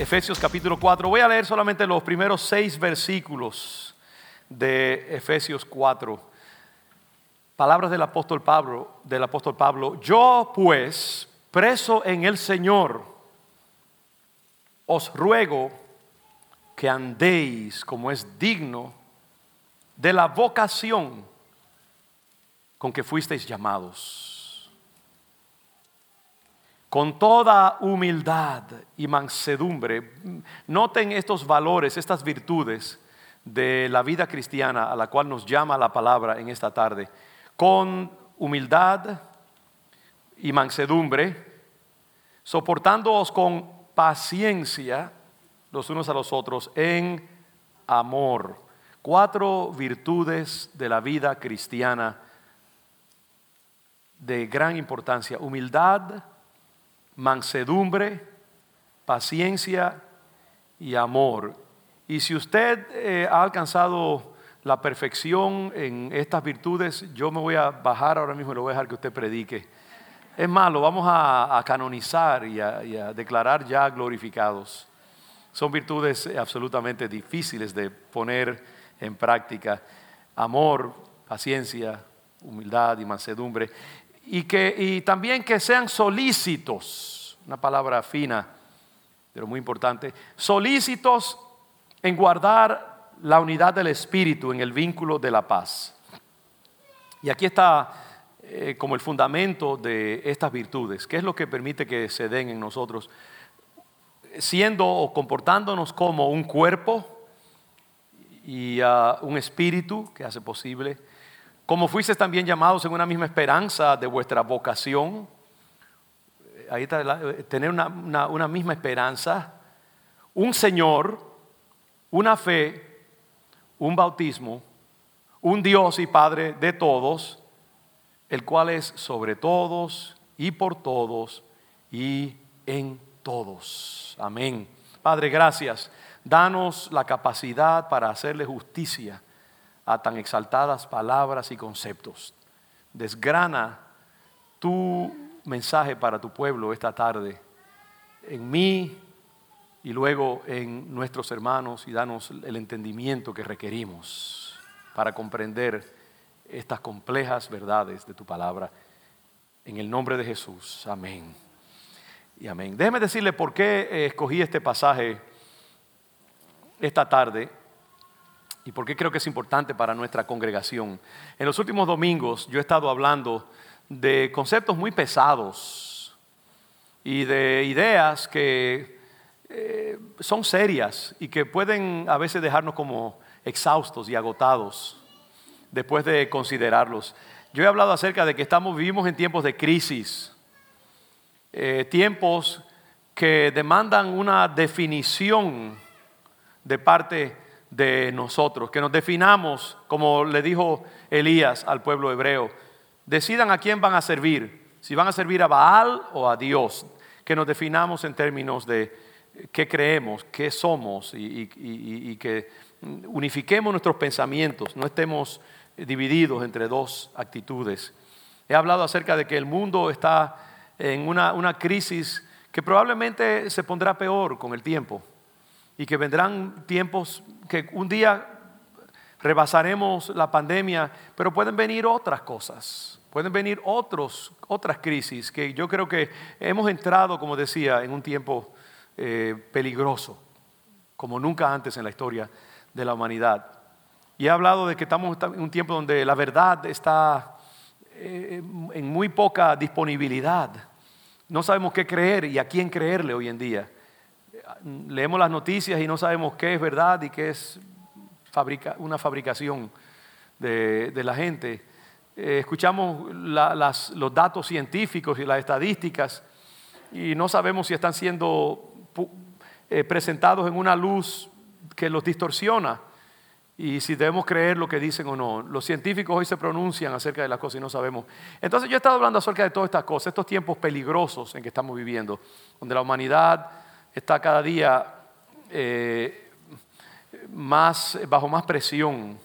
Efesios capítulo 4. Voy a leer solamente los primeros seis versículos de Efesios 4. Palabras del apóstol Pablo, del apóstol Pablo. Yo pues, preso en el Señor, os ruego que andéis como es digno de la vocación con que fuisteis llamados. Con toda humildad y mansedumbre, noten estos valores, estas virtudes de la vida cristiana a la cual nos llama la palabra en esta tarde. Con humildad y mansedumbre, soportándoos con paciencia los unos a los otros en amor. Cuatro virtudes de la vida cristiana de gran importancia. Humildad, mansedumbre, paciencia y amor. Y si usted eh, ha alcanzado la perfección en estas virtudes, yo me voy a bajar ahora mismo y lo voy a dejar que usted predique. Es más, lo vamos a, canonizar y a declarar ya glorificados. Son virtudes absolutamente difíciles de poner en práctica. Amor, paciencia, humildad y mansedumbre y, que, y también que sean solícitos, una palabra fina, pero muy importante, solícitos en guardar la unidad del espíritu en el vínculo de la paz. Y aquí está eh, como el fundamento de estas virtudes, que es lo que permite que se den en nosotros, siendo o comportándonos como un cuerpo y ah, un espíritu que hace posible como fuisteis también llamados en una misma esperanza de vuestra vocación. Ahí está, tener una, una misma esperanza, un Señor, una fe, un bautismo, un Dios y Padre de todos, el cual es sobre todos y por todos y en todos. Amén. Padre, gracias. Danos la capacidad para hacerle justicia a tan exaltadas palabras y conceptos. Desgrana tu mensaje para tu pueblo esta tarde en mí y luego en nuestros hermanos y danos el entendimiento que requerimos para comprender estas complejas verdades de tu palabra. En el nombre de Jesús, amén. Y amén. Déjeme decirle por qué escogí este pasaje esta tarde y por qué creo que es importante para nuestra congregación. En los últimos domingos yo he estado hablando de conceptos muy pesados y de ideas que eh, son serias y que pueden a veces dejarnos como exhaustos y agotados después de considerarlos. Yo he hablado acerca de que estamos, vivimos en tiempos de crisis, eh, tiempos que demandan una definición de parte de nosotros, que nos definamos, como le dijo Elías al pueblo hebreo, decidan a quién van a servir, si van a servir a Baal o a Dios, que nos definamos en términos de qué creemos, qué somos y, que unifiquemos nuestros pensamientos, no estemos divididos entre dos actitudes. He hablado acerca de que el mundo está en una, una crisis que probablemente se pondrá peor con el tiempo y que vendrán tiempos que un día rebasaremos la pandemia, pero pueden venir otras cosas, pueden venir otros, otras crisis que yo creo que hemos entrado, como decía, en un tiempo eh, peligroso, como nunca antes en la historia de la humanidad. Y he hablado de que estamos en un tiempo donde la verdad está eh, en muy poca disponibilidad. No sabemos qué creer y a quién creerle hoy en día leemos las noticias y no sabemos qué es verdad y qué es una fabricación de, la gente. Eh, escuchamos los datos científicos y las estadísticas y no sabemos si están siendo eh, presentados en una luz que los distorsiona y si debemos creer lo que dicen o no. Los científicos hoy se pronuncian acerca de las cosas y no sabemos. Entonces yo he estado hablando acerca de todas estas cosas, estos tiempos peligrosos en que estamos viviendo, donde la humanidad está cada día eh, más, bajo más presión.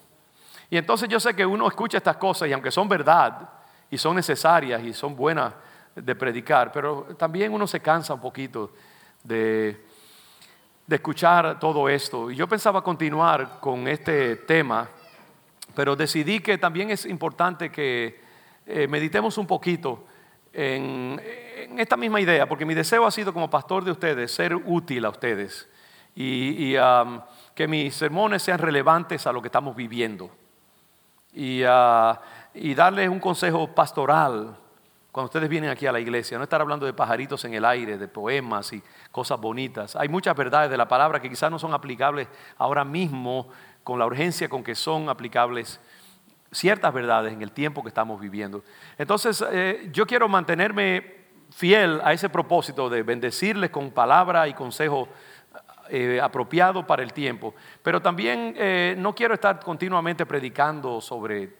Y entonces yo sé que uno escucha estas cosas y aunque son verdad y son necesarias y son buenas de predicar, pero también uno se cansa un poquito de, de escuchar todo esto. Y yo pensaba continuar con este tema, pero decidí que también es importante que eh, meditemos un poquito en, esta misma idea, porque mi deseo ha sido como pastor de ustedes ser útil a ustedes y, um, que mis sermones sean relevantes a lo que estamos viviendo y, uh, y darles un consejo pastoral cuando ustedes vienen aquí a la iglesia, no estar hablando de pajaritos en el aire, de poemas y cosas bonitas. Hay muchas verdades de la palabra que quizás no son aplicables ahora mismo con la urgencia con que son aplicables ciertas verdades en el tiempo que estamos viviendo. Entonces, eh, yo quiero mantenerme fiel a ese propósito de bendecirles con palabra y consejo eh, apropiado para el tiempo, pero también eh, no quiero estar continuamente predicando sobre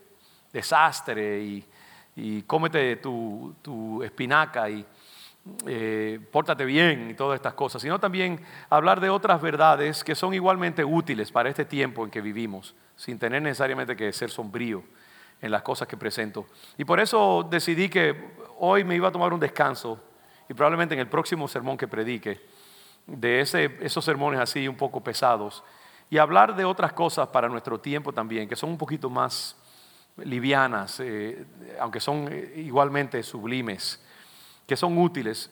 desastre y y cómete tu, espinaca y eh, pórtate bien y todas estas cosas, sino también hablar de otras verdades que son igualmente útiles para este tiempo en que vivimos, sin tener necesariamente que ser sombrío en las cosas que presento. Y por eso decidí que hoy me iba a tomar un descanso y probablemente en el próximo sermón que predique, de ese, esos sermones así un poco pesados, y hablar de otras cosas para nuestro tiempo también, que son un poquito más livianas, eh, aunque son eh, igualmente sublimes, que son útiles.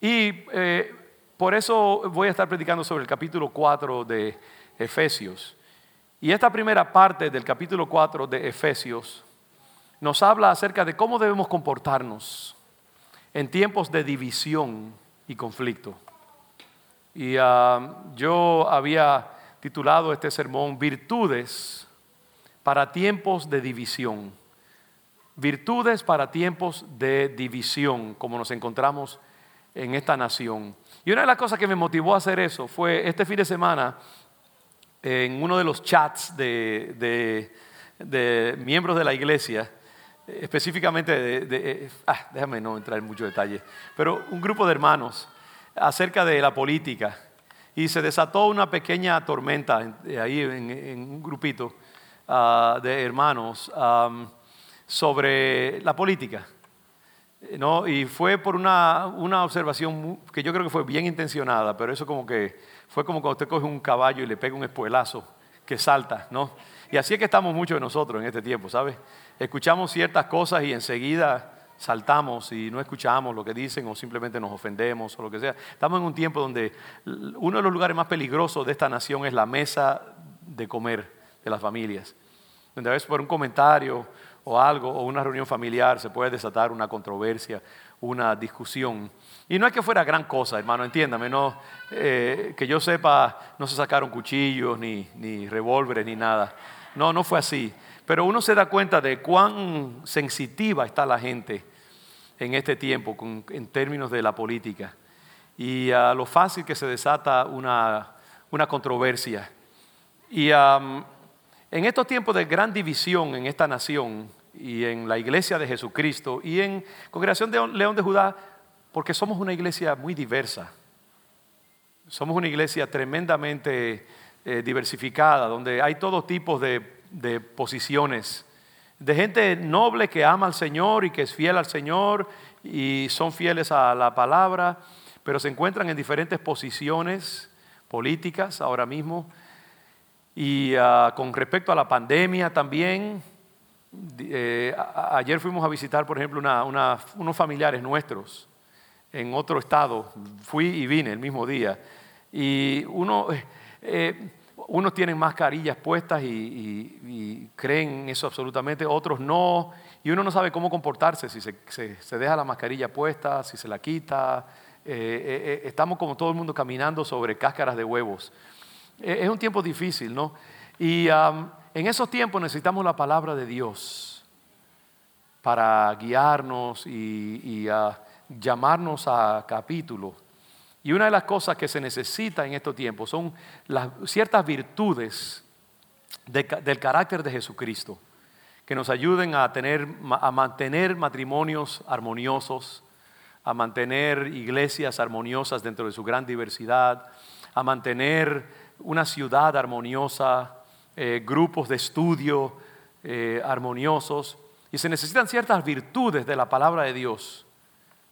Y eh, por eso voy a estar predicando sobre el capítulo 4 de Efesios. Y esta primera parte del capítulo 4 de Efesios nos habla acerca de cómo debemos comportarnos en tiempos de división y conflicto. Y ah, yo había titulado este sermón Virtudes para tiempos de división. Virtudes para tiempos de división, como nos encontramos en esta nación. Y una de las cosas que me motivó a hacer eso fue este fin de semana en uno de los chats de, miembros de la iglesia, específicamente de, ah, déjame no entrar en mucho detalle, pero un grupo de hermanos acerca de la política. Y se desató una pequeña tormenta ahí en un grupito Ah, de hermanos sobre la política. ¿no? Y fue por una, una, observación que yo creo que fue bien intencionada, pero eso como que fue como cuando usted coge un caballo y le pega un espuelazo que salta, ¿no? Y así es que estamos muchos de nosotros en este tiempo, ¿sabes? Escuchamos ciertas cosas y enseguida saltamos y no escuchamos lo que dicen o simplemente nos ofendemos o lo que sea. Estamos en un tiempo donde uno de los lugares más peligrosos de esta nación es la mesa de comer de las familias donde a veces por un comentario o algo, o una reunión familiar, se puede desatar una controversia, una discusión. Y no es que fuera gran cosa, hermano, entiéndame, no, eh, que yo sepa, no se sacaron cuchillos, ni, ni revólveres, ni nada. No, no fue así. Pero uno se da cuenta de cuán sensitiva está la gente en este tiempo en términos de la política y a lo fácil que se desata una, una controversia. Y en estos tiempos de gran división en esta nación y en la iglesia de Jesucristo y en Congregación de León de Judá, porque somos una iglesia muy diversa, somos una iglesia tremendamente eh, diversificada, donde hay todo tipo de, de posiciones, de gente noble que ama al Señor y que es fiel al Señor y son fieles a la palabra, pero se encuentran en diferentes posiciones políticas ahora mismo y ah, con respecto a la pandemia también, eh, ayer fuimos a visitar, por ejemplo, unos familiares nuestros en otro estado. Fui y vine el mismo día. Y uno, eh, unos tienen mascarillas puestas y, creen eso absolutamente, otros no. Y uno no sabe cómo comportarse, si se, deja la mascarilla puesta, si se la quita. Eh, estamos como todo el mundo caminando sobre cáscaras de huevos. Es un tiempo difícil, ¿no? Y en esos tiempos necesitamos la palabra de Dios para guiarnos y, llamarnos a capítulo. Y una de las cosas que se necesita en estos tiempos son las, ciertas virtudes del carácter de Jesucristo que nos ayuden a, tener, a mantener matrimonios armoniosos, a mantener iglesias armoniosas dentro de su gran diversidad, a mantener una ciudad armoniosa, eh, grupos de estudio eh, armoniosos, y se necesitan ciertas virtudes de la palabra de Dios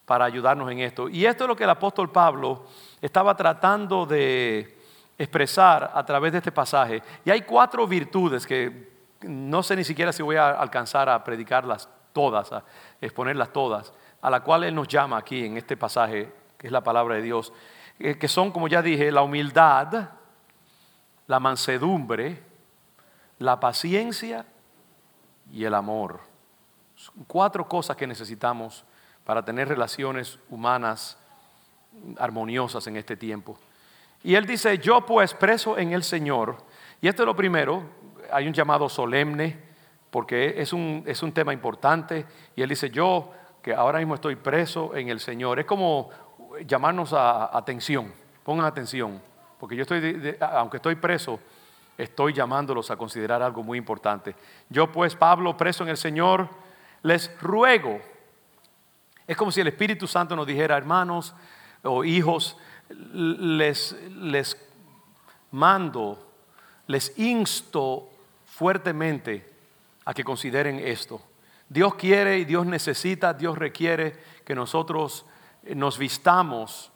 para ayudarnos en esto. Y esto es lo que el apóstol Pablo estaba tratando de, expresar a través de este pasaje. Y hay cuatro virtudes que no sé ni siquiera si voy a alcanzar a predicarlas todas, a exponerlas todas, a la cual Él nos llama aquí en este pasaje, que es la palabra de Dios, eh, que son, como ya dije, la humildad, la mansedumbre, la paciencia y el amor. cuatro cosas que necesitamos para tener relaciones humanas armoniosas en este tiempo. Y él dice, yo pues preso en el Señor, y esto es lo primero, hay un llamado solemne, porque es un, es un tema importante, y él dice, yo que ahora mismo estoy preso en el Señor, es como llamarnos a atención, pongan atención, porque yo estoy, aunque estoy preso, estoy llamándolos a considerar algo muy importante. Yo pues, Pablo, preso en el Señor, les ruego, es como si el Espíritu Santo nos dijera, hermanos o hijos, les, les mando, les insto fuertemente a que consideren esto. Dios quiere y Dios necesita, Dios requiere que nosotros nos vistamos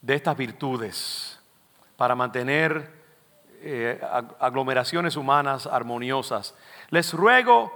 de estas virtudes para mantener eh, aglomeraciones humanas armoniosas. Les ruego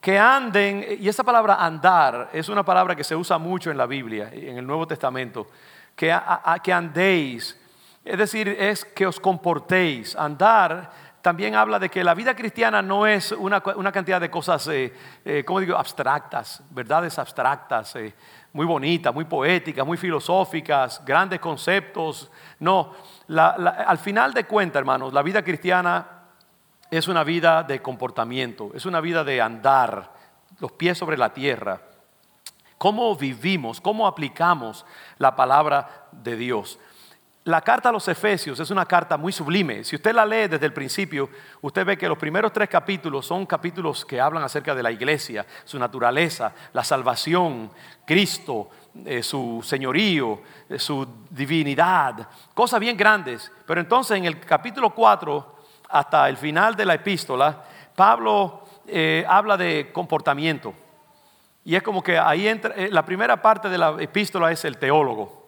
que anden, y esa palabra andar es una palabra que se usa mucho en la Biblia, en el Nuevo Testamento, que, que andéis, es decir, es que os comportéis. Andar también habla de que la vida cristiana no es una, cantidad de cosas, eh, eh, como digo?, abstractas, verdades abstractas, eh, muy bonitas, muy poéticas, muy filosóficas, grandes conceptos. No, al final de cuentas, hermanos, la vida cristiana es una vida de comportamiento, es una vida de andar, los pies sobre la tierra. ¿Cómo vivimos, cómo aplicamos la palabra de Dios? La carta a los Efesios es una carta muy sublime. Si usted la lee desde el principio, usted ve que los primeros tres capítulos son capítulos que hablan acerca de la iglesia, su naturaleza, la salvación, Cristo, eh, su señorío, eh, su divinidad, cosas bien grandes. Pero entonces en el capítulo 4 hasta el final de la epístola, Pablo eh, habla de comportamiento. Y es como que ahí entra, la primera parte de la epístola es el teólogo.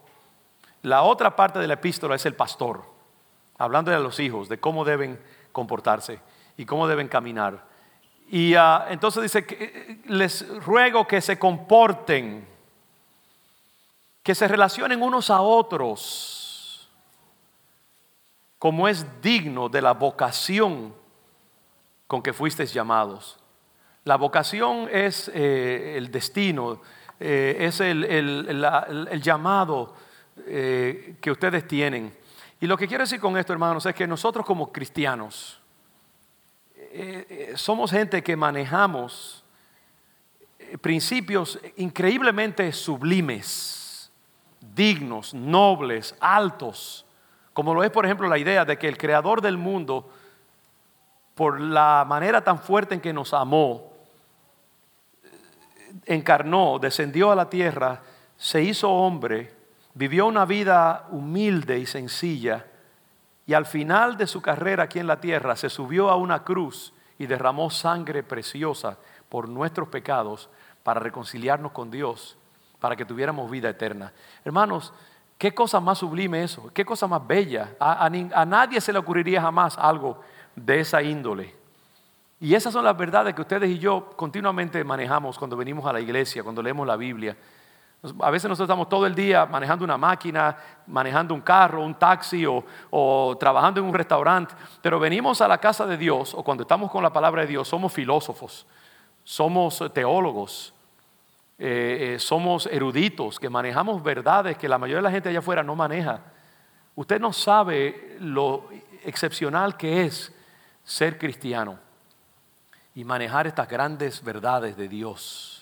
La otra parte de la epístola es el pastor, hablando de los hijos, de cómo deben comportarse y cómo deben caminar. Y ah, entonces dice, que, eh, les ruego que se comporten, que se relacionen unos a otros, como es digno de la vocación con que fuisteis llamados. La vocación es eh, el destino, eh, es el llamado eh, que ustedes tienen. Y lo que quiero decir con esto, hermanos, es que nosotros como cristianos eh, eh, somos gente que manejamos principios increíblemente sublimes, dignos, nobles, altos, como lo es, por ejemplo, la idea de que el creador del mundo, por la manera tan fuerte en que nos amó, encarnó, descendió a la tierra, se hizo hombre vivió una vida humilde y sencilla y al final de su carrera aquí en la tierra se subió a una cruz y derramó sangre preciosa por nuestros pecados para reconciliarnos con Dios, para que tuviéramos vida eterna. Hermanos, qué cosa más sublime eso, qué cosa más bella. A, a nadie se le ocurriría jamás algo de esa índole. Y esas son las verdades que ustedes y yo continuamente manejamos cuando venimos a la iglesia, cuando leemos la Biblia. A veces nosotros estamos todo el día manejando una máquina, manejando un carro, un taxi o, trabajando en un restaurante, pero venimos a la casa de Dios o cuando estamos con la palabra de Dios somos filósofos, somos teólogos, eh, eh, somos eruditos que manejamos verdades que la mayoría de la gente allá afuera no maneja. Usted no sabe lo excepcional que es ser cristiano y manejar estas grandes verdades de Dios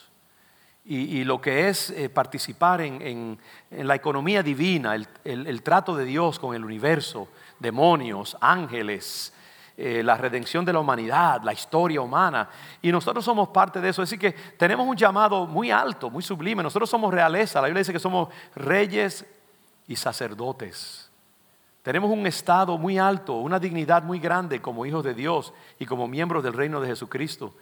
y, lo que es eh, participar en, la economía divina, el, trato de Dios con el universo, demonios, ángeles, eh, la redención de la humanidad, la historia humana. Y nosotros somos parte de eso. Así que tenemos un llamado muy alto, muy sublime. Nosotros somos realeza. La Biblia dice que somos reyes y sacerdotes. Tenemos un estado muy alto, una dignidad muy grande como hijos de Dios y como miembros del reino de Jesucristo.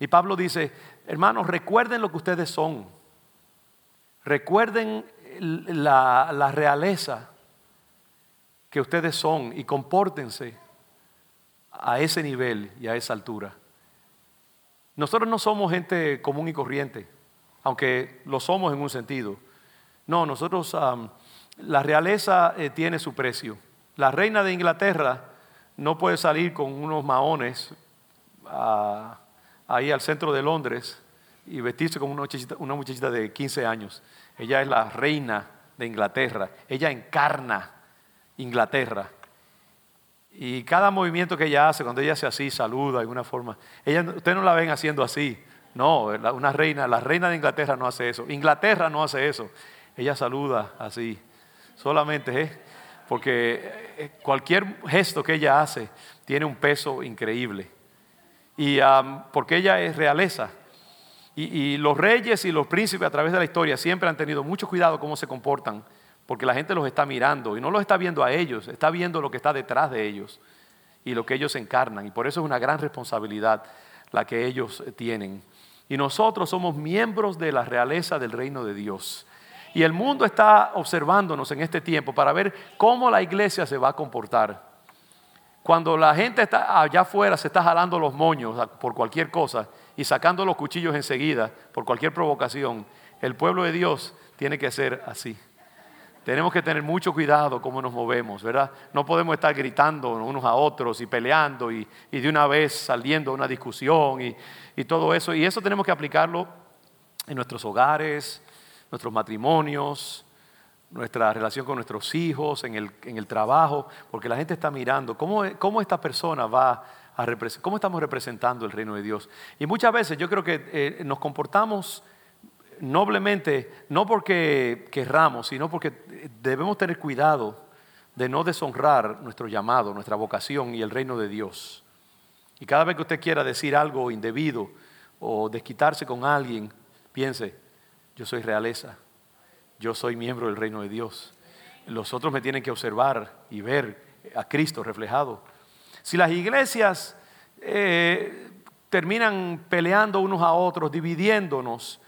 Y Pablo dice, hermanos, recuerden lo que ustedes son. Recuerden la, realeza. que ustedes son y compórtense a ese nivel y a esa altura. Nosotros no somos gente común y corriente, aunque lo somos en un sentido. No, nosotros, la realeza eh, tiene su precio. La reina de Inglaterra no puede salir con unos maones ah, ahí al centro de Londres y vestirse como una muchachita, de 15 años. Ella es la reina de Inglaterra. Ella encarna Inglaterra. Y cada movimiento que ella hace, cuando ella hace así, saluda de alguna forma, ella, ustedes no la ven haciendo así. No, una reina, la reina de Inglaterra no hace eso. Inglaterra no hace eso. Ella saluda así. Solamente, ¿eh? porque eh, cualquier gesto que ella hace tiene un peso increíble. Y porque ella es realeza. Y, los reyes y los príncipes a través de la historia siempre han tenido mucho cuidado cómo se comportan porque la gente los está mirando y no los está viendo a ellos, está viendo lo que está detrás de ellos y lo que ellos encarnan. Y por eso es una gran responsabilidad la que ellos tienen. Y nosotros somos miembros de la realeza del reino de Dios. Y el mundo está observándonos en este tiempo para ver cómo la iglesia se va a comportar. Cuando la gente está allá afuera se está jalando los moños por cualquier cosa y sacando los cuchillos enseguida por cualquier provocación, el pueblo de Dios tiene que ser así. Tenemos que tener mucho cuidado cómo nos movemos, ¿verdad? No podemos estar gritando unos a otros y peleando y, de una vez saliendo a una discusión y, y, todo eso. Y eso tenemos que aplicarlo en nuestros hogares, nuestros matrimonios, nuestra relación con nuestros hijos, en el, en el trabajo, porque la gente está mirando cómo, cómo esta persona va a representar, cómo estamos representando el reino de Dios. Y muchas veces yo creo que eh, nos comportamos noblemente, no porque querramos, sino porque debemos tener cuidado de no deshonrar nuestro llamado, nuestra vocación y el reino de Dios. Y cada vez que usted quiera decir algo indebido o desquitarse con alguien, piense, yo soy realeza, yo soy miembro del reino de Dios. Los otros me tienen que observar y ver a Cristo reflejado. Si las iglesias eh, terminan peleando unos a otros, dividiéndonos,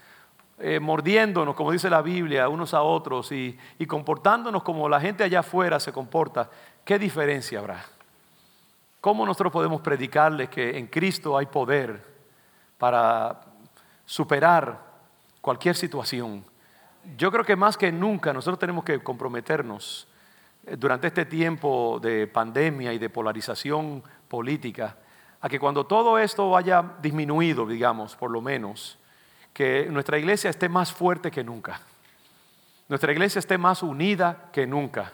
eh, mordiéndonos, como dice la Biblia, unos a otros y, comportándonos como la gente allá afuera se comporta, ¿qué diferencia habrá? ¿Cómo nosotros podemos predicarles que en Cristo hay poder para superar cualquier situación? Yo creo que más que nunca nosotros tenemos que comprometernos eh, durante este tiempo de pandemia y de polarización política, a que cuando todo esto haya disminuido, digamos, por lo menos, que nuestra iglesia esté más fuerte que nunca. Nuestra iglesia esté más unida que nunca.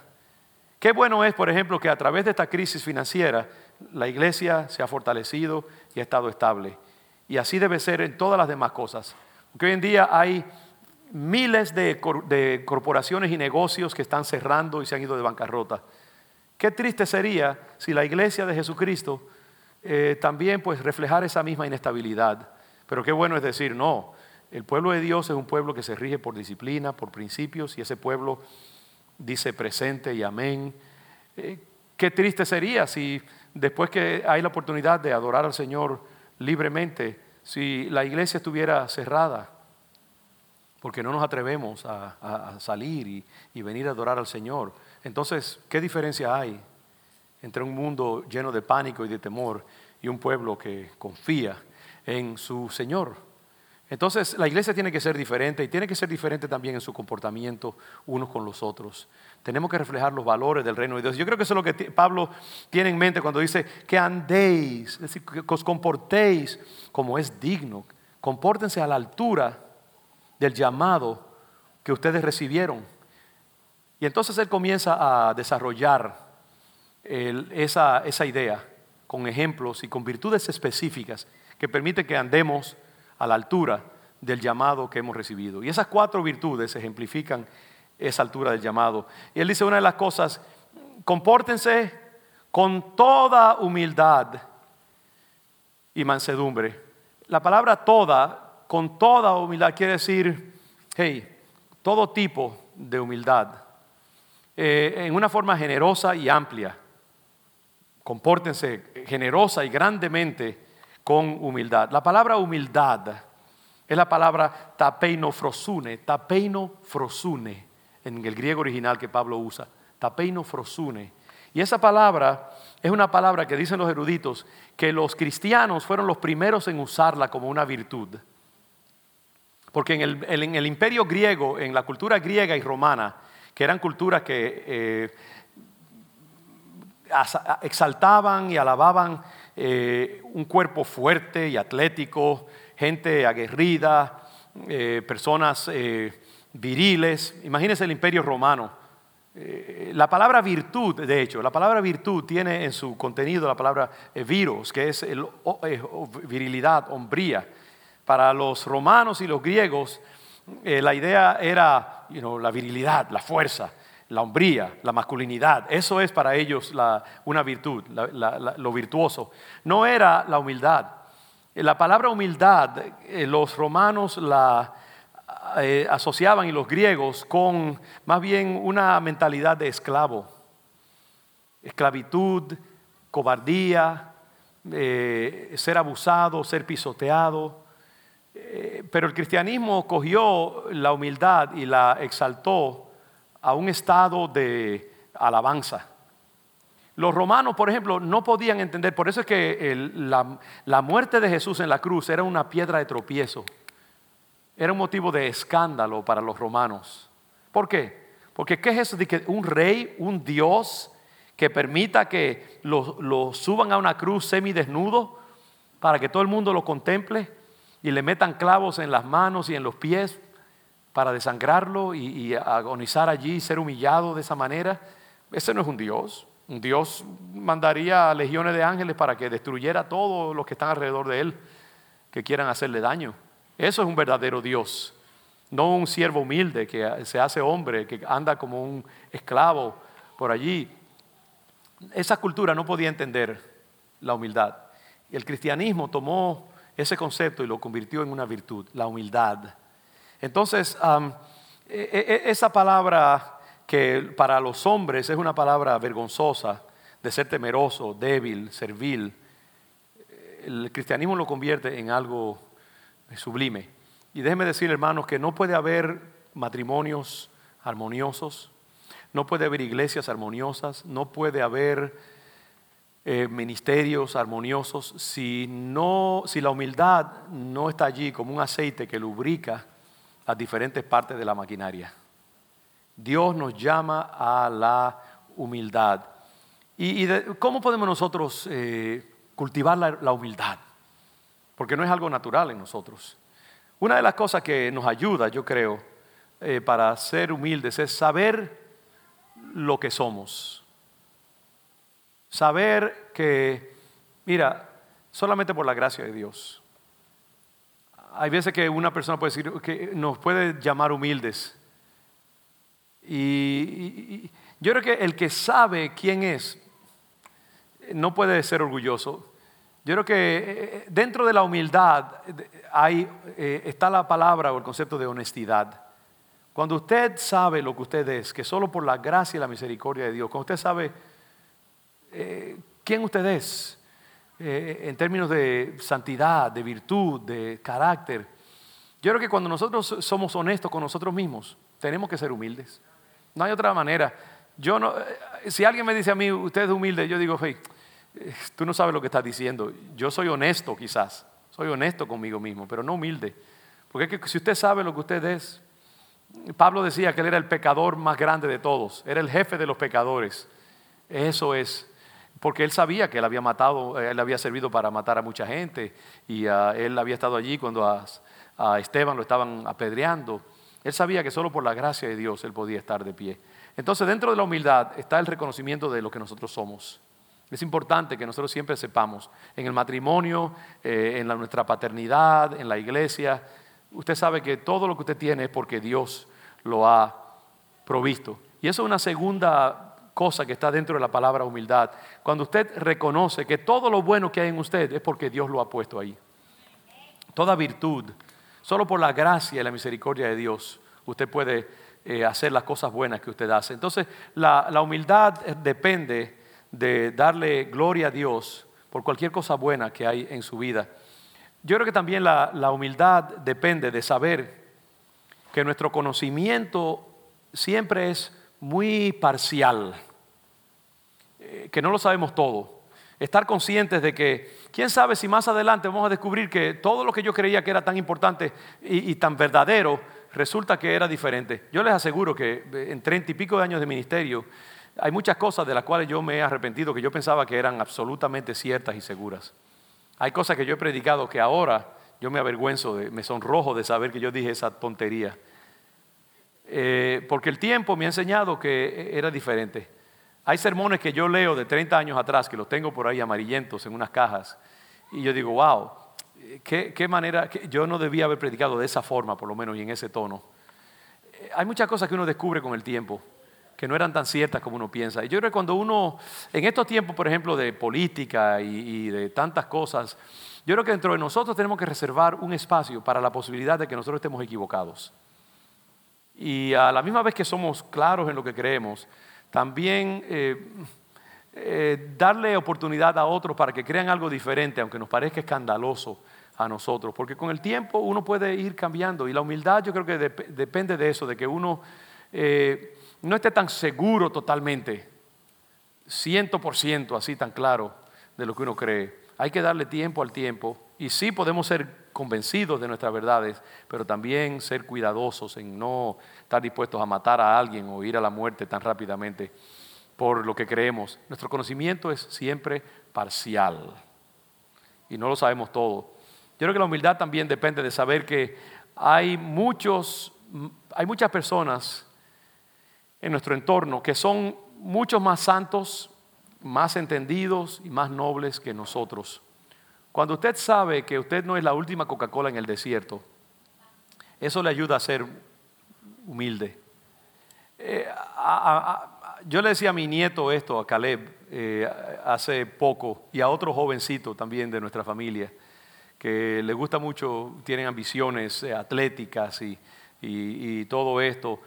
Qué bueno es, por ejemplo, que a través de esta crisis financiera la iglesia se ha fortalecido y ha estado estable. Y así debe ser en todas las demás cosas. Porque hoy en día hay miles de, corporaciones y negocios que están cerrando y se han ido de bancarrota. Qué triste sería si la iglesia de Jesucristo eh, también pues reflejara esa misma inestabilidad. Pero qué bueno es decir, no, el pueblo de Dios es un pueblo que se rige por disciplina, por principios, y ese pueblo dice presente y amén. Eh, qué triste sería si después que hay la oportunidad de adorar al Señor libremente, si la iglesia estuviera cerrada, porque no nos atrevemos a, salir y, y venir a adorar al Señor. Entonces, ¿qué diferencia hay entre un mundo lleno de pánico y de temor y un pueblo que confía en su Señor? Entonces la iglesia tiene que ser diferente y tiene que ser diferente también en su comportamiento unos con los otros. Tenemos que reflejar los valores del reino de Dios. Yo creo que eso es lo que Pablo tiene en mente cuando dice que andéis, es decir, que os comportéis como es digno. Compórtense a la altura del llamado que ustedes recibieron. Y entonces él comienza a desarrollar esa, idea con ejemplos y con virtudes específicas que permiten que andemos a la altura del llamado que hemos recibido. Y esas cuatro virtudes ejemplifican esa altura del llamado. Y él dice una de las cosas, compórtense con toda humildad y mansedumbre. La palabra toda, con toda humildad, quiere decir, hey, todo tipo de humildad, eh, en una forma generosa y amplia. Compórtense generosa y grandemente con humildad. La palabra humildad es la palabra tapeino frosune, tapeino frosune, en el griego original que Pablo usa, tapeino frosune. Y esa palabra es una palabra que dicen los eruditos que los cristianos fueron los primeros en usarla como una virtud. Porque en el, imperio griego, en la cultura griega y romana, que eran culturas que eh, exaltaban y alababan eh, un cuerpo fuerte y atlético, gente aguerrida, eh, personas viriles. Imagínense el imperio romano. la palabra virtud, de hecho, la palabra virtud tiene en su contenido la palabra viros, que es virilidad, hombría para los romanos y los griegos, eh, la idea era la virilidad, la fuerza, la hombría, la masculinidad. Eso es para ellos una virtud, lo virtuoso. No era la humildad. Eh, la palabra humildad, eh, los romanos la asociaban y los griegos con más bien una mentalidad de esclavo. Esclavitud, cobardía, ser abusado, ser pisoteado. Eh, pero el cristianismo cogió la humildad y la exaltó a un estado de alabanza. Los romanos, por ejemplo, no podían entender, por eso es que la, muerte de Jesús en la cruz era una piedra de tropiezo, era un motivo de escándalo para los romanos. ¿Por qué? Porque ¿qué es eso de que un rey, un dios, que permita que lo, lo suban a una cruz semidesnudo para que todo el mundo lo contemple? Y le metan clavos en las manos y en los pies para desangrarlo y, agonizar allí, ser humillado de esa manera. Ese no es un Dios. Un Dios mandaría a legiones de ángeles para que destruyera a todos los que están alrededor de él, que quieran hacerle daño. Eso es un verdadero Dios. No un siervo humilde que se hace hombre, que anda como un esclavo por allí. Esa cultura no podía entender la humildad. Y el cristianismo tomó ese concepto y lo convirtió en una virtud, la humildad. Entonces, e, e, e, esa palabra que para los hombres es una palabra vergonzosa, de ser temeroso, débil, servil, el cristianismo lo convierte en algo sublime. Y déjeme decir, hermanos, que no puede haber matrimonios armoniosos, no puede haber iglesias armoniosas, no puede haber eh, ministerios armoniosos, si, no, si la humildad no está allí como un aceite que lubrica las diferentes partes de la maquinaria. Dios nos llama a la humildad. ¿Y, cómo podemos nosotros eh, cultivar la, humildad? Porque no es algo natural en nosotros. Una de las cosas que nos ayuda, yo creo, eh, para ser humildes es saber lo que somos. Saber que, mira, solamente por la gracia de Dios. Hay veces que una persona puede decir que nos puede llamar humildes. Y, yo creo que el que sabe quién es no puede ser orgulloso. Yo creo que eh, dentro de la humildad hay, eh, está la palabra o el concepto de honestidad. Cuando usted sabe lo que usted es, que solo por la gracia y la misericordia de Dios, cuando usted sabe eh, quién usted es eh, en términos de santidad, de virtud, de carácter. Yo creo que cuando nosotros somos honestos con nosotros mismos, tenemos que ser humildes. No hay otra manera. Yo no, eh, si alguien me dice a mí, usted es humilde, yo digo, hey, tú no sabes lo que estás diciendo. Yo soy honesto quizás, soy honesto conmigo mismo, pero no humilde. Porque es que si usted sabe lo que usted es, Pablo decía que él era el pecador más grande de todos, era el jefe de los pecadores. Eso es porque él sabía que él había matado, él había servido para matar a mucha gente y ah, él había estado allí cuando a, Esteban lo estaban apedreando. Él sabía que solo por la gracia de Dios él podía estar de pie. Entonces dentro de la humildad está el reconocimiento de lo que nosotros somos. Es importante que nosotros siempre sepamos, en el matrimonio, eh, en nuestra paternidad, en la iglesia, usted sabe que todo lo que usted tiene es porque Dios lo ha provisto. Y eso es una segunda cosa que está dentro de la palabra humildad. Cuando usted reconoce que todo lo bueno que hay en usted es porque Dios lo ha puesto ahí. Toda virtud, solo por la gracia y la misericordia de Dios, usted puede eh, hacer las cosas buenas que usted hace. Entonces, la, humildad depende de darle gloria a Dios por cualquier cosa buena que hay en su vida. Yo creo que también la, la humildad depende de saber que nuestro conocimiento siempre es muy parcial eh, que no lo sabemos todo. Estar conscientes de que, quién sabe si más adelante vamos a descubrir que todo lo que yo creía que era tan importante y, tan verdadero, resulta que era diferente. Yo les aseguro que eh, en treinta y pico de años de ministerio, hay muchas cosas de las cuales yo me he arrepentido que yo pensaba que eran absolutamente ciertas y seguras. Hay cosas que yo he predicado que ahora yo me avergüenzo, de, me sonrojo de saber que yo dije esa tontería. Eh, porque el tiempo me ha enseñado que era diferente. Hay sermones que yo leo de 30 años atrás, que los tengo por ahí amarillentos en unas cajas, y yo digo, wow, qué, manera, yo no debía haber predicado de esa forma, por lo menos, y en ese tono. Eh, hay muchas cosas que uno descubre con el tiempo que no eran tan ciertas como uno piensa. Y yo creo que cuando uno, en estos tiempos, por ejemplo, de política y, de tantas cosas, yo creo que dentro de nosotros tenemos que reservar un espacio para la posibilidad de que nosotros estemos equivocados. Y a la misma vez que somos claros en lo que creemos, también eh, eh, darle oportunidad a otros para que crean algo diferente, aunque nos parezca escandaloso a nosotros. Porque con el tiempo uno puede ir cambiando y la humildad yo creo que depende de eso, de que uno... Eh, no esté tan seguro totalmente, ciento por ciento así tan claro de lo que uno cree. Hay que darle tiempo al tiempo y sí podemos ser convencidos de nuestras verdades, pero también ser cuidadosos en no estar dispuestos a matar a alguien o ir a la muerte tan rápidamente por lo que creemos. Nuestro conocimiento es siempre parcial y no lo sabemos todo. Yo creo que la humildad también depende de saber que hay muchos, hay muchas personas en nuestro entorno que son muchos más santos, más entendidos y más nobles que nosotros. Cuando usted sabe que usted no es la última Coca-Cola en el desierto, eso le ayuda a ser humilde. Eh, yo le decía a mi nieto esto, a Caleb, eh, hace poco, y a otro jovencito también de nuestra familia, que le gusta mucho, tienen ambiciones eh, atléticas y todo esto.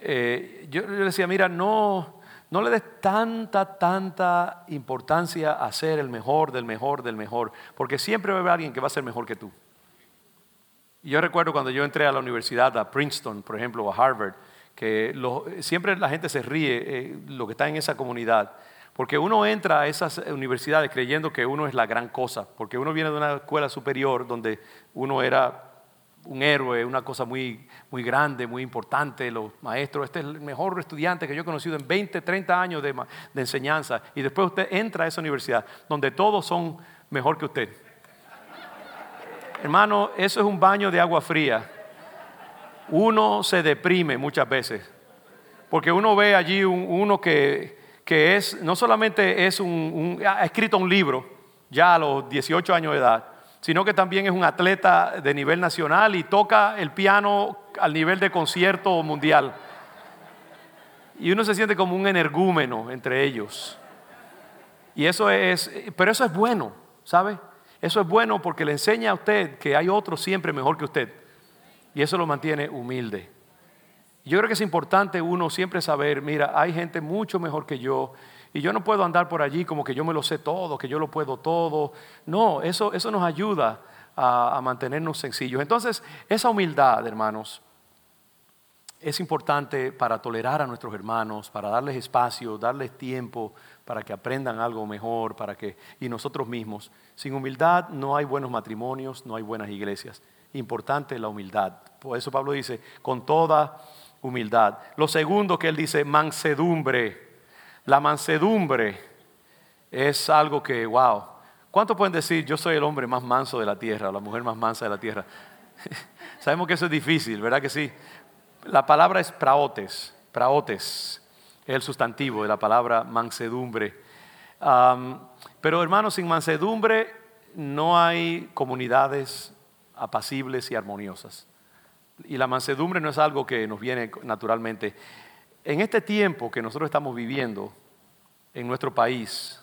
Yo, le decía, mira, no, no le des tanta, tanta importancia a ser el mejor, del mejor, del mejor, porque siempre va a haber alguien que va a ser mejor que tú. Yo recuerdo cuando yo entré a la universidad, a Princeton, por ejemplo, o a Harvard, que siempre la gente se ríe, eh, lo que está en esa comunidad, porque uno entra a esas universidades creyendo que uno es la gran cosa, porque uno viene de una escuela superior donde uno era un héroe, una cosa muy, muy grande, muy importante, los maestros, este es el mejor estudiante que yo he conocido en 20, 30 años de, de enseñanza, y después usted entra a esa universidad donde todos son mejor que usted. Hermano, eso es un baño de agua fría. Uno se deprime muchas veces, porque uno ve allí uno que, que, es, no solamente es un, ha escrito un libro ya a los 18 años de edad, sino que también es un atleta de nivel nacional y toca el piano al nivel de concierto mundial. Y uno se siente como un energúmeno entre ellos. Y eso es, pero eso es bueno, ¿sabe? Eso es bueno porque le enseña a usted que hay otro siempre mejor que usted. Y eso lo mantiene humilde. Yo creo que es importante uno siempre saber, mira, hay gente mucho mejor que yo y yo no puedo andar por allí como que yo me lo sé todo, que yo lo puedo todo. No, eso, eso nos ayuda a, mantenernos sencillos. Entonces, esa humildad, hermanos, es importante para tolerar a nuestros hermanos, para darles espacio, darles tiempo para que aprendan algo mejor, para que y nosotros mismos. Sin humildad no hay buenos matrimonios, no hay buenas iglesias. Importante la humildad. Por eso Pablo dice, con toda humildad. Lo segundo que él dice, mansedumbre. La mansedumbre es algo que, wow. ¿Cuántos pueden decir, yo soy el hombre más manso de la tierra, la mujer más mansa de la tierra? Sabemos que eso es difícil, ¿verdad que sí? La palabra es praotes, praotes, es el sustantivo de la palabra mansedumbre. pero hermanos, sin mansedumbre no hay comunidades apacibles y armoniosas. Y la mansedumbre no es algo que nos viene naturalmente. En este tiempo que nosotros estamos viviendo en nuestro país,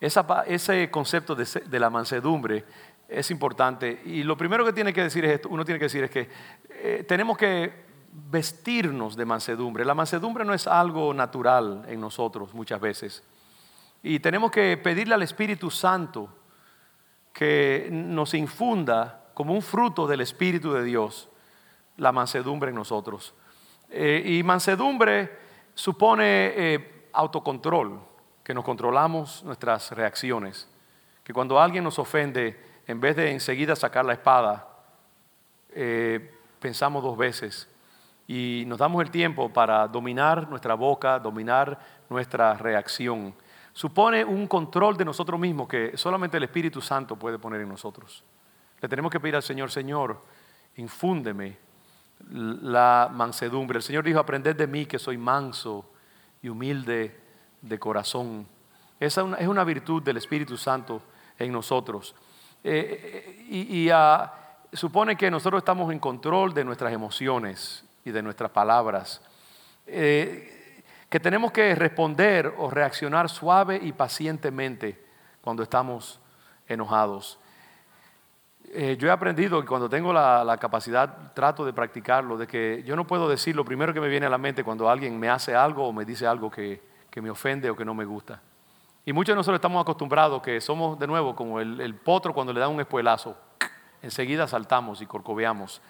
ese concepto de, la mansedumbre es importante. Y lo primero que tiene que decir es esto, uno tiene que decir es que eh, tenemos que vestirnos de mansedumbre. La mansedumbre no es algo natural en nosotros muchas veces. Y tenemos que pedirle al Espíritu Santo que nos infunda como un fruto del Espíritu de Dios la mansedumbre en nosotros. Eh, y mansedumbre supone eh, autocontrol, que nos controlamos nuestras reacciones, que cuando alguien nos ofende, en vez de enseguida sacar la espada, eh, pensamos dos veces y nos damos el tiempo para dominar nuestra boca, dominar nuestra reacción. Supone un control de nosotros mismos que solamente el Espíritu Santo puede poner en nosotros. Le tenemos que pedir al Señor, Señor, infúndeme la mansedumbre. El Señor dijo, aprended de mí que soy manso y humilde de corazón. Esa es una virtud del Espíritu Santo en nosotros. Eh, eh, y, ah, supone que nosotros estamos en control de nuestras emociones y de nuestras palabras. Eh, que tenemos que responder o reaccionar suave y pacientemente cuando estamos enojados. Eh, yo he aprendido que cuando tengo la, capacidad, trato de practicarlo, de que yo no puedo decir lo primero que me viene a la mente cuando alguien me hace algo o me dice algo que, me ofende o que no me gusta. Y muchos de nosotros estamos acostumbrados que somos de nuevo como el, el potro cuando le da un espuelazo. Enseguida saltamos y corcoveamos.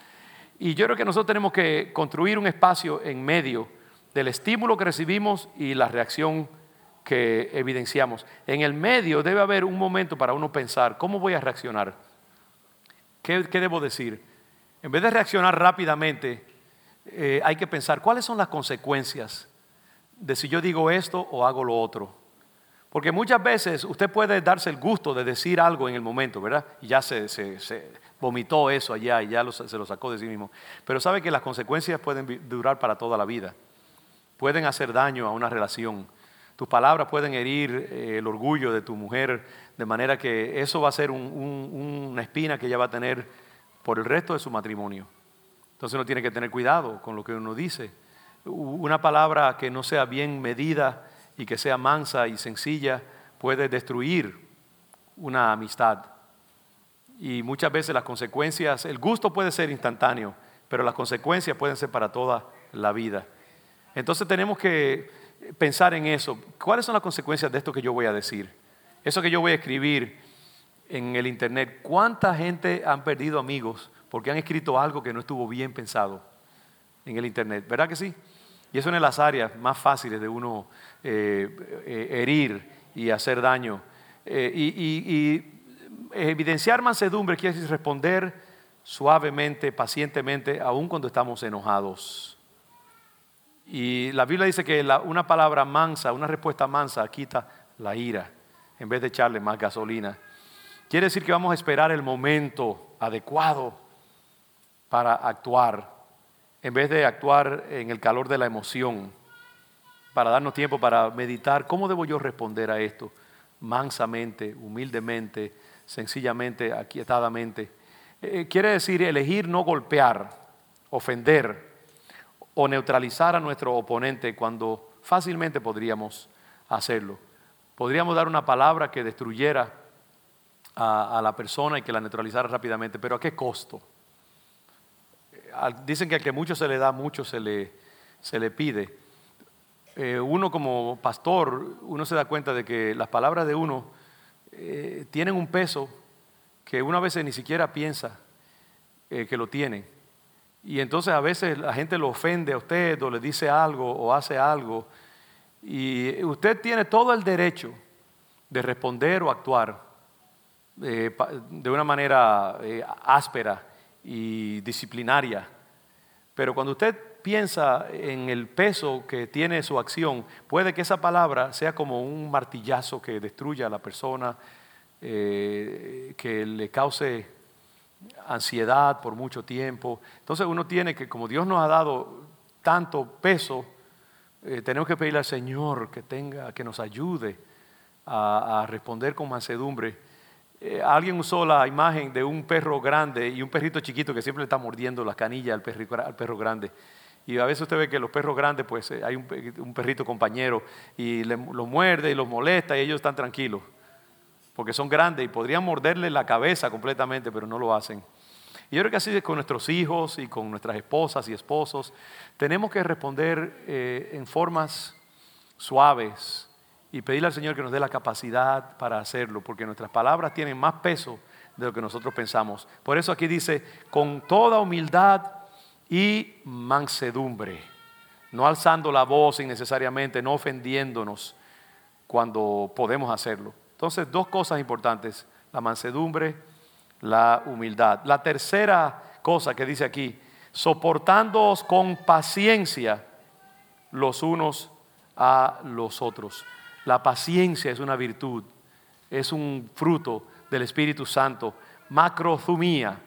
Y yo creo que nosotros tenemos que construir un espacio en medio del estímulo que recibimos y la reacción que evidenciamos. En el medio debe haber un momento para uno pensar, ¿cómo voy a reaccionar? ¿Qué, debo decir? En vez de reaccionar rápidamente, eh, hay que pensar cuáles son las consecuencias de si yo digo esto o hago lo otro. Porque muchas veces usted puede darse el gusto de decir algo en el momento, ¿verdad? Y ya se, vomitó eso allá y ya se lo sacó de sí mismo. Pero sabe que las consecuencias pueden durar para toda la vida. Pueden hacer daño a una relación. Tus palabras pueden herir eh, el orgullo de tu mujer de manera que eso va a ser una espina que ella va a tener por el resto de su matrimonio. Entonces uno tiene que tener cuidado con lo que uno dice. Una palabra que no sea bien medida y que sea mansa y sencilla puede destruir una amistad. Y muchas veces las consecuencias, el gusto puede ser instantáneo, pero las consecuencias pueden ser para toda la vida. Entonces tenemos que pensar en eso. ¿Cuáles son las consecuencias de esto que yo voy a decir? Eso que yo voy a escribir en el internet, ¿cuánta gente han perdido amigos porque han escrito algo que no estuvo bien pensado en el internet? ¿Verdad que sí? Y eso de las áreas más fáciles de uno eh, eh, herir y hacer daño. Eh, y, evidenciar mansedumbre quiere decir responder suavemente, pacientemente, aun cuando estamos enojados. Y la Biblia dice que una palabra mansa, una respuesta mansa quita la ira en vez de echarle más gasolina. Quiere decir que vamos a esperar el momento adecuado para actuar, en vez de actuar en el calor de la emoción, para darnos tiempo para meditar cómo debo yo responder a esto, mansamente, humildemente, sencillamente, aquietadamente. Eh, quiere decir elegir no golpear, ofender o neutralizar a nuestro oponente cuando fácilmente podríamos hacerlo. Podríamos dar una palabra que destruyera a, la persona y que la neutralizara rápidamente, pero ¿a qué costo? Dicen que al que mucho se le da, mucho se le, se le pide. Eh, uno como pastor, uno se da cuenta de que las palabras de uno eh, tienen un peso que una vez ni siquiera piensa eh, que lo tienen. Y entonces a veces la gente lo ofende a usted o le dice algo o hace algo y usted tiene todo el derecho de responder o actuar eh, de una manera eh, áspera y disciplinaria. Pero cuando usted piensa en el peso que tiene su acción, puede que esa palabra sea como un martillazo que destruya a la persona, eh, que le cause ansiedad por mucho tiempo. Entonces uno tiene que, como Dios nos ha dado tanto peso, eh, tenemos que pedirle al Señor que, tenga, que nos ayude a, responder con mansedumbre. Eh, alguien usó la imagen de un perro grande y un perrito chiquito que siempre le está mordiendo la canilla al perro, grande. Y a veces usted ve que los perros grandes, pues eh, hay un, perrito compañero y los muerde y los molesta y ellos están tranquilos. Porque son grandes y podrían morderle la cabeza completamente, pero no lo hacen. Y yo creo que así es con nuestros hijos y con nuestras esposas y esposos. Tenemos que responder eh, en formas suaves y pedirle al Señor que nos dé la capacidad para hacerlo, porque nuestras palabras tienen más peso de lo que nosotros pensamos. Por eso aquí dice, con toda humildad y mansedumbre, no alzando la voz innecesariamente, no ofendiéndonos, cuando podemos hacerlo. Entonces, dos cosas importantes, la mansedumbre, la humildad. La tercera cosa que dice aquí, soportándoos con paciencia los unos a los otros. La paciencia es una virtud, es un fruto del Espíritu Santo. Macrozumía,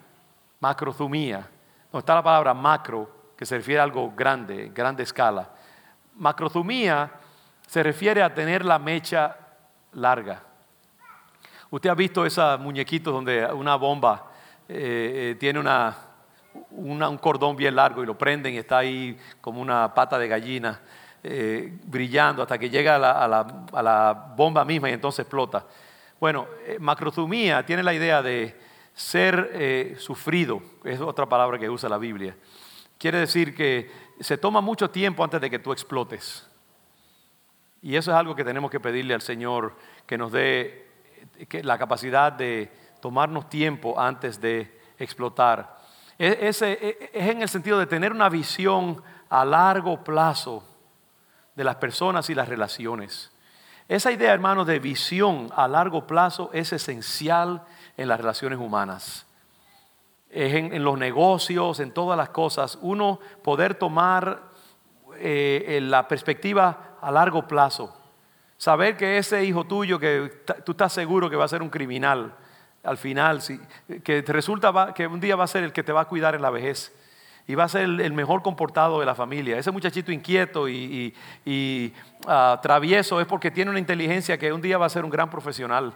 macrozumía. No está la palabra macro, que se refiere a algo grande, grande escala. Macrozumía se refiere a tener la mecha larga. Usted ha visto esos muñequitos donde una bomba eh, eh, tiene una, un cordón bien largo y lo prenden y está ahí como una pata de gallina eh, brillando hasta que llega a la, bomba misma y entonces explota. Bueno, macrozumía tiene la idea de ser sufrido, es otra palabra que usa la Biblia. Quiere decir que se toma mucho tiempo antes de que tú explotes. Y eso es algo que tenemos que pedirle al Señor, que nos dé la capacidad de tomarnos tiempo antes de explotar. E, es, es en el sentido de tener una visión a largo plazo de las personas y las relaciones. Esa idea, hermanos, de visión a largo plazo es esencial en las relaciones humanas en, los negocios, en todas las cosas, uno poder tomar eh, la perspectiva a largo plazo. Saber que ese hijo tuyo, que tú estás seguro que va a ser un criminal al final, que resulta que un día va a ser el que te va a cuidar en la vejez y va a ser el, mejor comportado de la familia. Ese muchachito inquieto y, ah, travieso es porque tiene una inteligencia que un día va a ser un gran profesional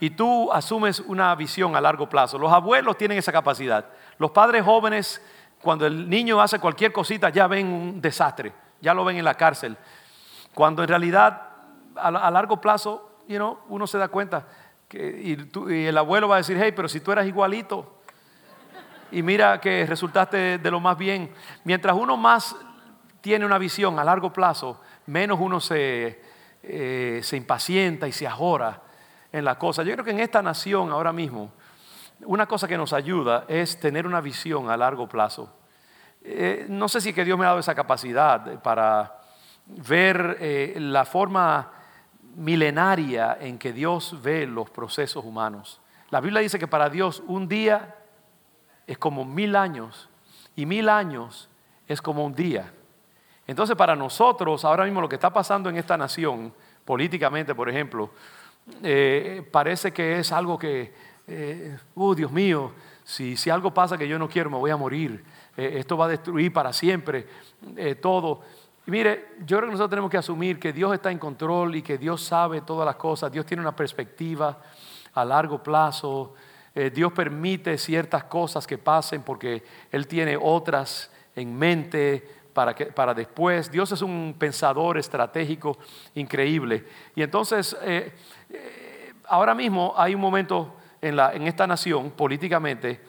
y tú asumes una visión a largo plazo. Los abuelos tienen esa capacidad. Los padres jóvenes, cuando el niño hace cualquier cosita, ya ven un desastre, ya lo ven en la cárcel. Cuando en realidad a, largo plazo, uno se da cuenta que, y, el abuelo va a decir, hey, pero si tú eras igualito y mira que resultaste de lo más bien. Mientras uno más tiene una visión a largo plazo, menos uno se, eh, se impacienta y se ajora en la cosa. Yo creo que en esta nación ahora mismo, una cosa que nos ayuda es tener una visión a largo plazo. Eh, no sé si que Dios me ha dado esa capacidad para ver eh, la forma milenaria en que Dios ve los procesos humanos. La Biblia dice que para Dios un día es como mil años y mil años es como un día. Entonces para nosotros ahora mismo lo que está pasando en esta nación, políticamente por ejemplo, eh, parece que es algo que, eh, oh Dios mío, si, si, algo pasa que yo no quiero, me voy a morir. Eh, esto va a destruir para siempre todo. Y mire, yo creo que nosotros tenemos que asumir que Dios está en control y que Dios sabe todas las cosas. Dios tiene una perspectiva a largo plazo. Dios permite ciertas cosas que pasen porque Él tiene otras en mente para, que, para después. Dios es un pensador estratégico increíble. Y entonces ahora mismo hay un momento en, la, en esta nación políticamente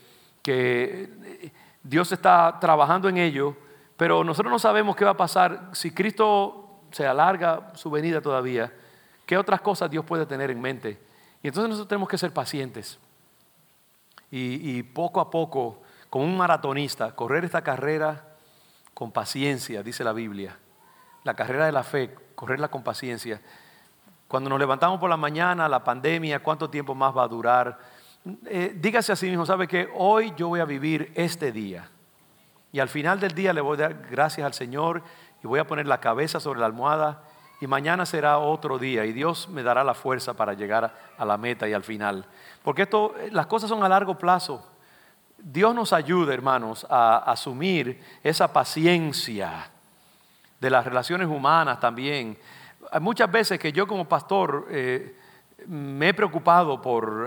que Dios está trabajando en ello, pero nosotros no sabemos qué va a pasar si Cristo se alarga su venida todavía. ¿Qué otras cosas Dios puede tener en mente? Y entonces nosotros tenemos que ser pacientes y, poco a poco, como un maratonista, correr esta carrera con paciencia, dice la Biblia. La carrera de la fe, correrla con paciencia. Cuando nos levantamos por la mañana, la pandemia, ¿cuánto tiempo más va a durar? Eh, dígase a sí mismo, ¿sabe que Hoy yo voy a vivir este día. Y al final del día le voy a dar gracias al Señor y voy a poner la cabeza sobre la almohada y mañana será otro día y Dios me dará la fuerza para llegar a la meta y al final. Porque esto, las cosas son a largo plazo. Dios nos ayuda, hermanos, a asumir esa paciencia de las relaciones humanas también hay muchas veces que yo como pastor eh, me he preocupado por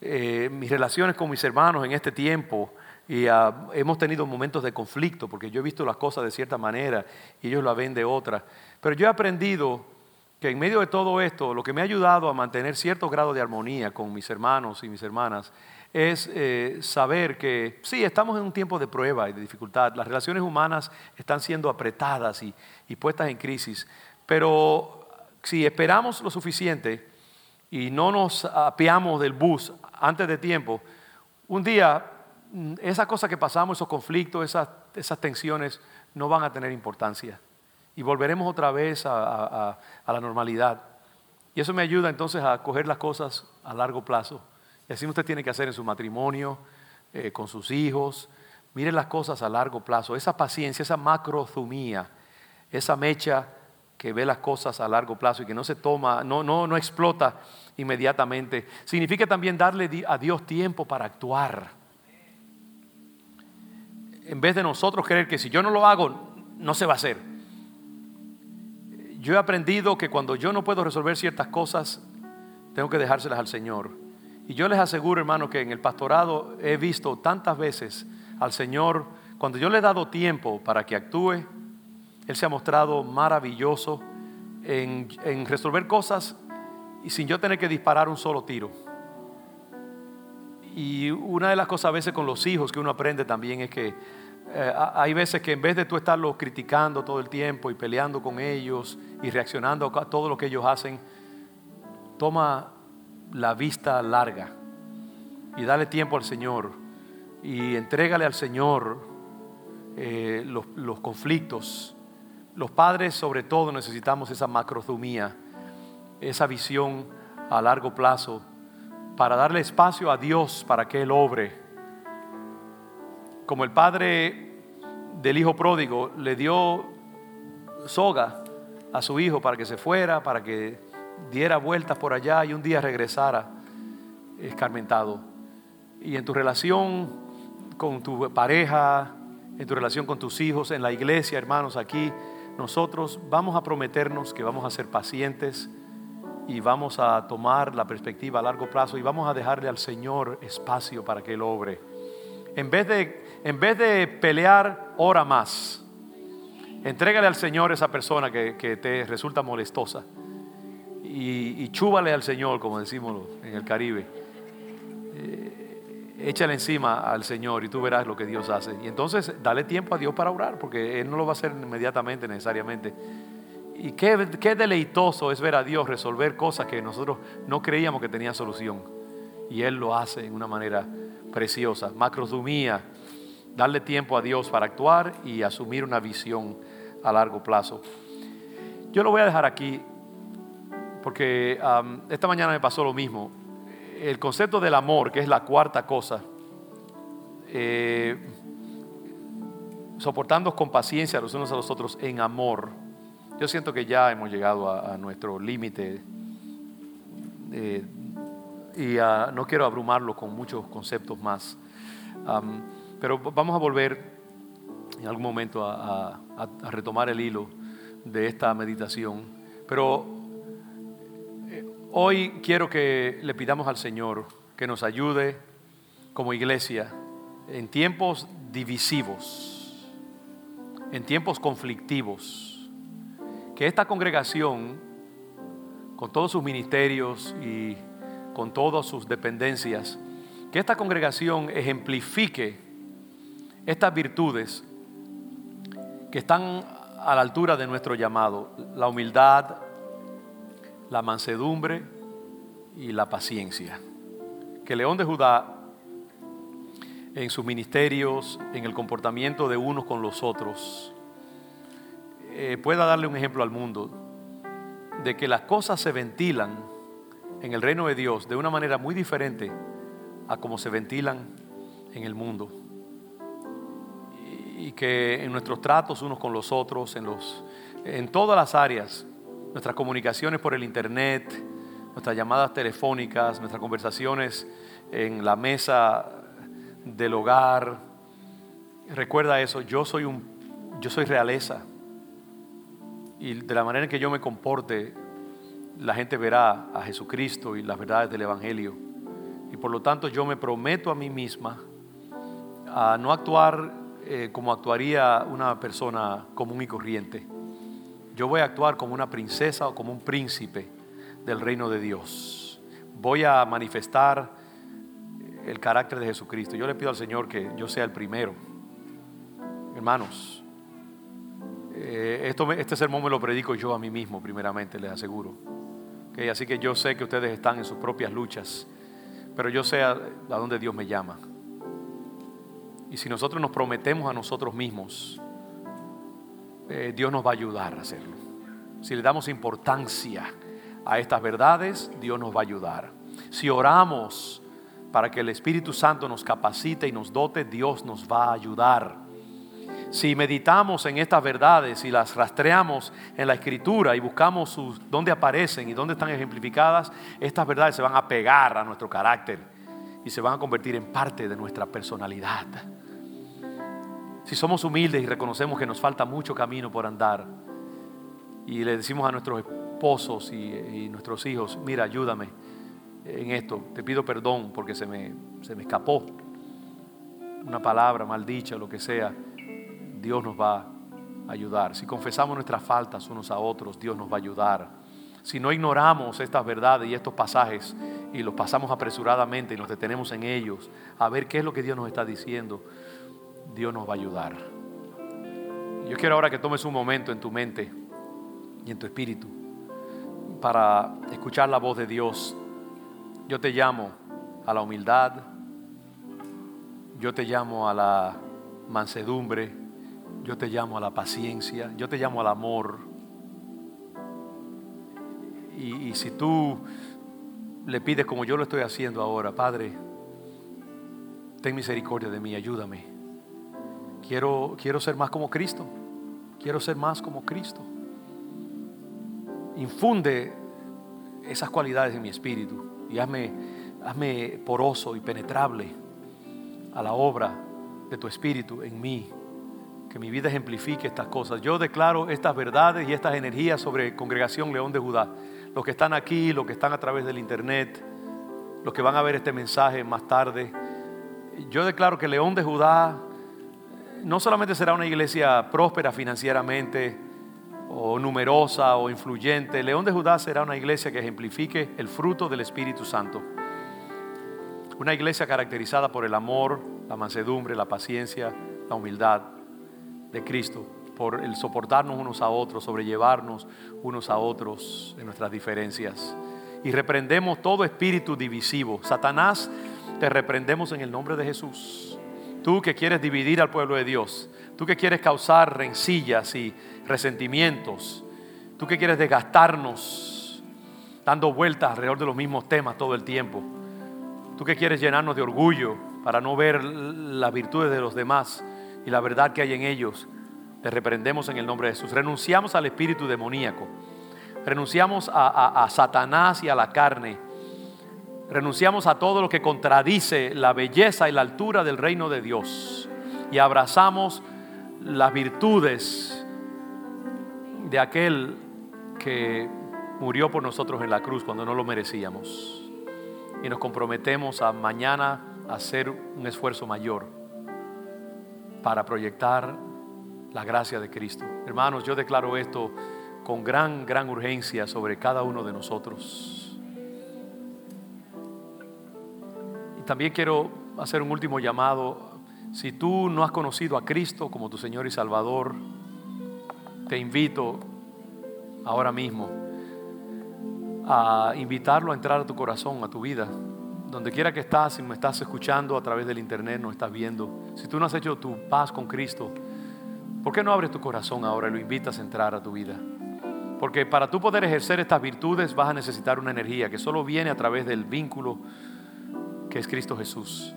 eh, mis relaciones con mis hermanos en este tiempo y ah, hemos tenido momentos de conflicto porque yo he visto las cosas de cierta manera y ellos la ven de otra. Pero yo he aprendido que en medio de todo esto, lo que me ha ayudado a mantener cierto grado de armonía con mis hermanos y mis hermanas es eh, saber que sí, estamos en un tiempo de prueba y de dificultad. Las relaciones humanas están siendo apretadas y, y puestas en crisis. Pero si esperamos lo suficiente y no nos apeamos del bus antes de tiempo, un día esas cosas que pasamos, esos conflictos, esas, tensiones, no van a tener importancia. y volveremos otra vez a, la normalidad. Y eso me ayuda entonces a coger las cosas a largo plazo. Y así usted tiene que hacer en su matrimonio, eh, con sus hijos. Mire las cosas a largo plazo. Esa paciencia, esa macrozumía, esa mecha que ve las cosas a largo plazo y que no se toma, no, no, no explota inmediatamente. Significa también darle a Dios tiempo para actuar. En vez de nosotros creer que si yo no lo hago, no se va a hacer. Yo he aprendido que cuando yo no puedo resolver ciertas cosas, tengo que dejárselas al Señor. Y yo les aseguro, hermano, que en el pastorado he visto tantas veces al Señor, cuando yo le he dado tiempo para que actúe, Él se ha mostrado maravilloso en, en resolver cosas y sin yo tener que disparar un solo tiro. Y una de las cosas a veces con los hijos que uno aprende también es que eh, hay veces que en vez de tú estarlos criticando todo el tiempo y peleando con ellos y reaccionando a todo lo que ellos hacen, toma la vista larga y dale tiempo al Señor y entrégale al Señor eh, los, los, conflictos. Los padres sobre todo necesitamos esa macrozumía, esa visión a largo plazo para darle espacio a Dios para que Él obre como el padre del hijo pródigo le dio soga a su hijo para que se fuera, para que diera vueltas por allá y un día regresara escarmentado. Y en tu relación con tu pareja, en tu relación con tus hijos, en la iglesia, hermanos, aquí, nosotros vamos a prometernos que vamos a ser pacientes y vamos a tomar la perspectiva a largo plazo y vamos a dejarle al Señor espacio para que Él obre. En vez de en vez de pelear, ora más. Entrégale al Señor esa persona que, te resulta molestosa. Y, y, chúbale al Señor, como decimos en el Caribe. Eh, échale encima al Señor y tú verás lo que Dios hace. Y entonces dale tiempo a Dios para orar, porque Él no lo va a hacer inmediatamente necesariamente. Y qué, qué deleitoso es ver a Dios resolver cosas que nosotros no creíamos que tenían solución. Y Él lo hace en una manera preciosa. Macrozumía darle tiempo a Dios para actuar y asumir una visión a largo plazo. Yo lo voy a dejar aquí porque esta mañana me pasó lo mismo. El concepto del amor, que es la cuarta cosa, eh, soportando con paciencia los unos a los otros en amor. Yo siento que ya hemos llegado a, nuestro límite eh, y no quiero abrumarlo con muchos conceptos más. Pero vamos a volver en algún momento a, retomar el hilo de esta meditación. Pero eh, hoy quiero que le pidamos al Señor que nos ayude como iglesia en tiempos divisivos, en tiempos conflictivos, que esta congregación, con todos sus ministerios y con todas sus dependencias, que esta congregación ejemplifique estas virtudes que están a la altura de nuestro llamado, la humildad, la mansedumbre y la paciencia. Que León de Judá, en sus ministerios, en el comportamiento de unos con los otros, eh, pueda darle un ejemplo al mundo de que las cosas se ventilan en el reino de Dios de una manera muy diferente a como se ventilan en el mundo y que en nuestros tratos unos con los otros, en, los, en todas las áreas, nuestras comunicaciones por el Internet, nuestras llamadas telefónicas, nuestras conversaciones en la mesa del hogar. Recuerda eso, yo soy, un, yo soy realeza. Y de la manera en que yo me comporte, la gente verá a Jesucristo y las verdades del Evangelio. Y por lo tanto yo me prometo a mí misma a no actuar eh, como actuaría una persona común y corriente. Yo voy a actuar como una princesa o como un príncipe del reino de Dios. Voy a manifestar el carácter de Jesucristo. Yo le pido al Señor que yo sea el primero. Hermanos, eh, esto, este sermón me lo predico yo a mí mismo, primeramente, les aseguro. Así que yo sé que ustedes están en sus propias luchas, pero yo sé a, a dónde Dios me llama. Y si nosotros nos prometemos a nosotros mismos eh, Dios nos va a ayudar a hacerlo. Si le damos importancia a estas verdades, Dios nos va a ayudar. Si oramos para que el Espíritu Santo nos capacite y nos dote, Dios nos va a ayudar. Si meditamos en estas verdades y las rastreamos en la escritura y buscamos dónde aparecen y dónde están ejemplificadas, estas verdades se van a pegar a nuestro carácter y se van a convertir en parte de nuestra personalidad. Si somos humildes y reconocemos que nos falta mucho camino por andar y le decimos a nuestros esposos y, nuestros hijos, mira, ayúdame en esto, te pido perdón porque se me, se me escapó una palabra maldicha, lo que sea Dios nos va a ayudar. Si confesamos nuestras faltas unos a otros, Dios nos va a ayudar. Si no ignoramos estas verdades y estos pasajes y los pasamos apresuradamente y nos detenemos en ellos a ver qué es lo que Dios nos está diciendo, Dios nos va a ayudar. Yo quiero ahora que tomes un momento en tu mente y en tu espíritu para escuchar la voz de Dios. Yo te llamo a la humildad, yo te llamo a la mansedumbre, yo te llamo a la paciencia, yo te llamo al amor. Y, si tú le pides como yo lo estoy haciendo ahora, Padre, ten misericordia de mí, ayúdame. Quiero, quiero ser más como Cristo. Quiero ser más como Cristo. Infunde esas cualidades en mi espíritu y hazme, hazme poroso y penetrable a la obra de tu espíritu en mí que mi vida ejemplifique estas cosas. Yo declaro estas verdades y estas energías sobre Congregación León de Judá. Los que están aquí, los que están a través del internet, los que van a ver este mensaje más tarde. Yo declaro que León de Judá no solamente será una iglesia próspera financieramente o numerosa o influyente. León de Judá será una iglesia que ejemplifique el fruto del Espíritu Santo. Una iglesia caracterizada por el amor, la mansedumbre, la paciencia, la humildad de Cristo, por el soportarnos unos a otros, sobrellevarnos unos a otros en nuestras diferencias. Y reprendemos todo espíritu divisivo. Satanás, te reprendemos en el nombre de Jesús. Tú que quieres dividir al pueblo de Dios, tú que quieres causar rencillas y resentimientos, tú que quieres desgastarnos dando vueltas alrededor de los mismos temas todo el tiempo, tú que quieres llenarnos de orgullo para no ver las virtudes de los demás y la verdad que hay en ellos, te reprendemos en el nombre de Jesús. Renunciamos al espíritu demoníaco. Renunciamos a, Satanás y a la carne. Renunciamos a todo lo que contradice la belleza y la altura del reino de Dios. Y abrazamos las virtudes de aquel que murió por nosotros en la cruz cuando no lo merecíamos. Y nos comprometemos a mañana hacer un esfuerzo mayor para proyectar la gracia de Cristo. Hermanos, yo declaro esto con gran, gran urgencia sobre cada uno de nosotros. Y también quiero hacer un último llamado. Si tú no has conocido a Cristo como tu Señor y Salvador, te invito ahora mismo a invitarlo a entrar a tu corazón, a tu vida donde quiera que estás, si me estás escuchando a través del internet, no estás viendo, si tú no has hecho tu paz con Cristo, ¿por qué no abres tu corazón ahora y lo invitas a entrar a tu vida? Porque para tú poder ejercer estas virtudes vas a necesitar una energía que solo viene a través del vínculo que es Cristo Jesús.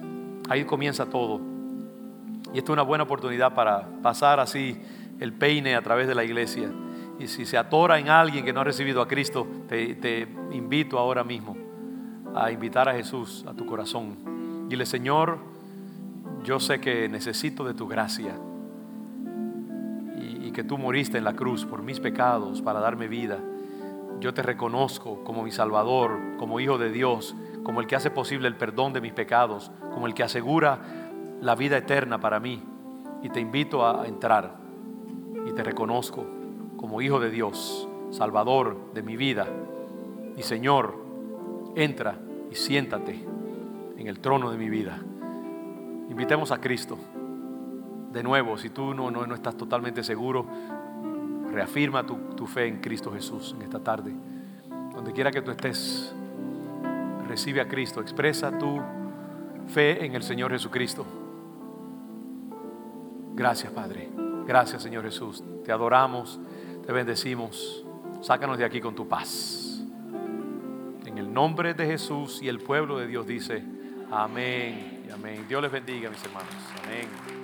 Ahí comienza todo. Y esta es una buena oportunidad para pasar así el peine a través de la iglesia. Y si se atora en alguien que no ha recibido a Cristo, te, te invito ahora mismo a invitar a Jesús a tu corazón. Dile, Señor, yo sé que necesito de tu gracia y, y que tú moriste en la cruz por mis pecados para darme vida. Yo te reconozco como mi Salvador, como Hijo de Dios, como el que hace posible el perdón de mis pecados, como el que asegura la vida eterna para mí. Y te invito a entrar y te reconozco como Hijo de Dios, Salvador de mi vida. Y Señor, entra y siéntate en el trono de mi vida. Invitemos a Cristo. De nuevo, si tú no, no, estás totalmente seguro, reafirma tu, tu fe en Cristo Jesús en esta tarde. Donde quiera que tú estés, recibe a Cristo, expresa tu fe en el Señor Jesucristo. Gracias, Padre. Gracias, Señor Jesús. Te adoramos, te bendecimos. Sácanos de aquí con tu paz. En el nombre de Jesús y el pueblo de Dios dice, amén amén. Dios les bendiga, mis hermanos. Amén.